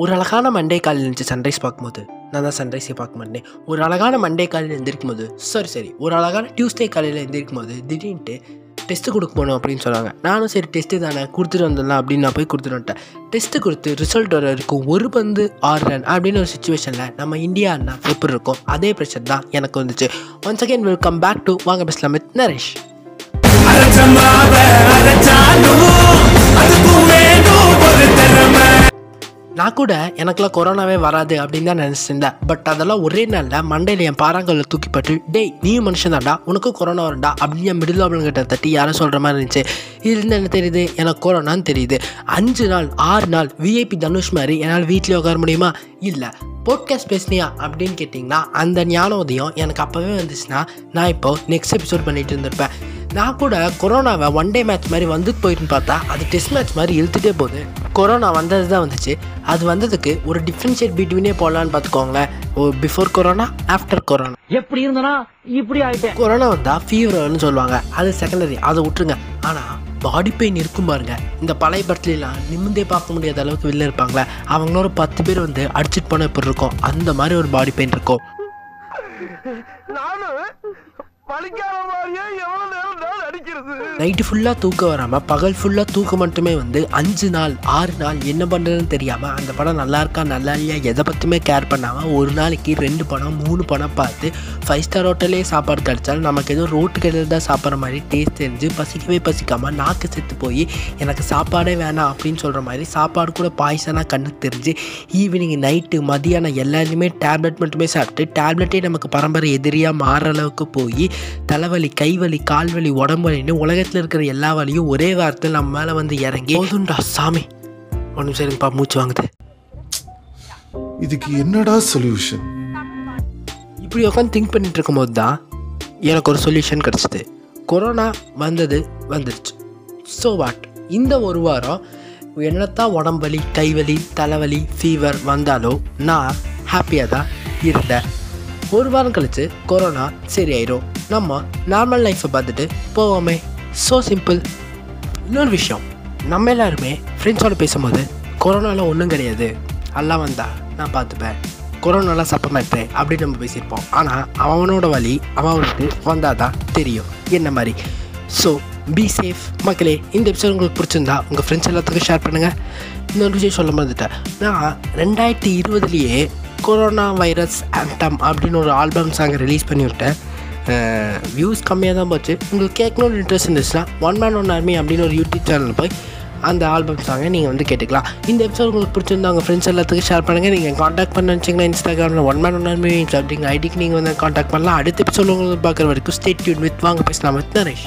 ஒரு அழகான மண்டே காலையில் இருந்துச்சு சன்ரைஸ் பார்க்கும்போது நான் தான் சன்ரைஸே பார்க்க மாட்டேன். ஒரு அழகான மண்டே காலையில் எழுந்திருக்கும் போது சரி சரி ஒரு அழகான டியூஸ்டே காலையில் எழுந்திருக்கும் போது திடீர்னுட்டு டெஸ்ட்டு கொடுக்க போகணும் அப்படின்னு சொன்னாங்க. நானும் சரி டெஸ்ட்டு தானே கொடுத்துட்டு வந்துடலாம் அப்படின்னு நான் போய் கொடுத்துட்டு வந்துட்டேன். டெஸ்ட்டு கொடுத்து ரிசல்ட் வர இருக்கும் ஒரு பந்து ஆறு ரன் அப்படின்னு ஒரு சுச்சுவேஷனில் நம்ம இந்தியா எப்படி இருக்கும். அதே ப்ரெஷர் தான் எனக்கு வந்துச்சு. Once again welcome back to வாங்க பேசலாம் வித் நரேஷ் நான் கூட எனக்குலாம் கொரோனாவே வராது அப்படின்னு தான் நினச்சிருந்தேன். பட் அதெல்லாம் ஒரே நாளில் மண்டையில் என் பாறாங்கல்ல தூக்கிப்பட்டு டேய் நீயும் மனுஷன் தான்டா உனக்கும் கொரோனா வரும்டா அப்படின்னு என் மிடில் ஆபுலங்கிட்ட தட்டி யாரும் சொல்கிற மாதிரி இருந்துச்சு. இதுலேருந்து என்ன தெரியுது? எனக்கு கொரோனான்னு தெரியுது. அஞ்சு நாள் ஆறு நாள் விஐபி தனுஷ் மாதிரி என்னால் வீட்லேயே உட்கார முடியுமா? இல்லை போட்காஸ்ட் பேசுனியா? அப்படின்னு கேட்டிங்கன்னா அந்த ஞானோதயம் எனக்கு அப்போவே வந்துச்சுன்னா நான் இப்போ நெக்ஸ்ட் எபிசோட் பண்ணிட்டு இருந்திருப்பேன். நான் கூட கொரோனாவை ஒன் டே மேட்ச் மாதிரி வந்துட்டு போயிட்டுன்னு பார்த்தா அது டெஸ்ட் மேட்ச் மாதிரி இழுத்துட்டே போகுது. கொரோனா வந்தது தான் வந்துச்சு. அது வந்ததுக்கு ஒரு டிஃப்ரென்ஷியேட் பிட்வீனே போடலான்னு பார்த்துக்கோங்களேன். ஓ பிஃபோர் கொரோனா ஆஃப்டர் கொரோனா. எப்படி இருந்தனா? இப்படி ஆயிட்டேன். கொரோனா வந்தால் ஃபீவர்னு சொல்லுவாங்க. அது செகண்டரி அதை விட்டுருங்க. ஆனால் பாடி பெயின் இருக்கும் பாருங்க. இந்த பழைய படத்துலலாம் நிமிந்தே பார்க்க முடியாத அளவுக்கு வெளில இருப்பாங்களே. அவங்களோட பத்து பேர் வந்து அடிச்சிட்டு போனால் எப்படி இருக்கும்? அந்த மாதிரி ஒரு பாடி பெயின் இருக்கும். நானும் மாதிரியே எவ்வளவு நேரம் நான் அடிக்கிறது? நைட்டு ஃபுல்லாக தூக்கம் வராமல் பகல் ஃபுல்லாக தூக்கம் மட்டுமே வந்து அஞ்சு நாள் ஆறு நாள் என்ன பண்ணுறதுன்னு தெரியாமல் அந்த படம் நல்லா இருக்கா நல்லா இல்லையா எதை பற்றியுமே கேர் பண்ணாமல் ஒரு நாளைக்கு ரெண்டு படம் மூணு படம் பார்த்து ஃபைவ் ஸ்டார் ஹோட்டல்லே சாப்பாடு கிடச்சாலும் நமக்கு ஏதோ ரோட்டு கடையில் தான் சாப்பிட்ற மாதிரி டேஸ்ட் தெரிஞ்சு பசிக்கவே பசிக்காமல் நாக்கு செத்து போய் எனக்கு சாப்பாடே வேணாம் அப்படின்னு சொல்கிற மாதிரி சாப்பாடு கூட பாய்சனாக கண்ணுக்கு தெரிஞ்சு ஈவினிங் நைட்டு மதியானம் எல்லாருமே டேப்லெட் மட்டுமே சாப்பிட்டு டேப்லெட்டே நமக்கு பரம்பரை எதிரியாக மாறுற அளவுக்கு போய் தலைவலி கைவலி கால்வலி உடம்பு வலின்னு உலகத்தில் இருக்கிற எல்லா வலியும் ஒரே வாரத்தில் நம்ம மேலே வந்து இறங்கி போதும்டா சாமி. ஒரு நிமிஷம் இருங்கப்பா மூச்சு வாங்குது. இதுக்கு என்னடா சொல்யூஷன் இப்படி உட்காந்து திங்க் பண்ணிட்டு இருக்கும்போது தான் எனக்கு ஒரு சொல்யூஷன் கிடச்சிது. கொரோனா வந்தது வந்துருச்சு. ஸோ வாட் இந்த ஒரு வாரம் என்னத்தான் உடம்பலி கைவலி தலைவலி ஃபீவர் வந்தாலும் நான் ஹாப்பியாக தான் இருந்தேன். ஒரு வாரம் கழிச்சு கொரோனா சரியாயிரும். நம்ம நார்மல் லைஃப்பை பார்த்துட்டு போவோமே. ஸோ சிம்பிள் இன்னொரு விஷயம். நம்ம எல்லாருமே ஃப்ரெண்ட்ஸோட பேசும்போது கொரோனாலாம் ஒன்றும் கிடையாது. எல்லாம் வந்தா நான் பார்த்துப்பேன். கொரோனாலாம் சப்பமாட்டேன் அப்படின்னு நம்ம பேசியிருப்போம். ஆனால் அவனோட வழி அவனுக்கு வந்தால் தான் தெரியும். என்ன மாதிரி? ஸோ பி சேஃப் மக்களே இந்த எபிசோட் உங்களுக்கு பிடிச்சிருந்தா உங்கள் ஃப்ரெண்ட்ஸ் எல்லாத்துக்கும் ஷேர் பண்ணுங்கள் இன்னொரு விஷயம் சொல்ல மறந்துட்டேன். நான் ரெண்டாயிரத்தி இருபதுலேயே கொரோனா வைரஸ் ஆண்டம் அப்படின்னு ஒரு ஆல்பம் சாங் ரிலீஸ் பண்ணிவிட்டேன். வியூஸ் கம்மியாக தான் போச்சு. உங்களுக்கு கேட்கணும்னு இன்ட்ரெஸ்ட் இருந்துச்சுன்னா ஒன் மேன் ஒன் ஆர்மி அப்படின்னு ஒரு யூடியூப் சேனல் போய் அந்த ஆல்பம் சாங்கை நீங்கள் வந்து கேட்டுக்கலாம். இந்த எபிசோட் உங்களுக்கு பிடிச்சிருந்தா உங்கள் ஃப்ரெண்ட்ஸ் எல்லாத்துக்கும் ஷேர் பண்ணுங்கள் நீங்கள் காண்டாக்ட் பண்ண வச்சிங்கன்னா இன்ஸ்டாகிராமில் ஒன் மேன் ஒன் ஆர்மி அப்படிங்கிற ஐடிக்கு நீங்கள் வந்து காண்டாக்ட் பண்ணலாம். அடுத்த எபிசோட் உங்களுக்கு பார்க்குற வரைக்கும் ஸ்டேட் டியூன் வித் வாங்க பேசலாம் வித் நரேஷ்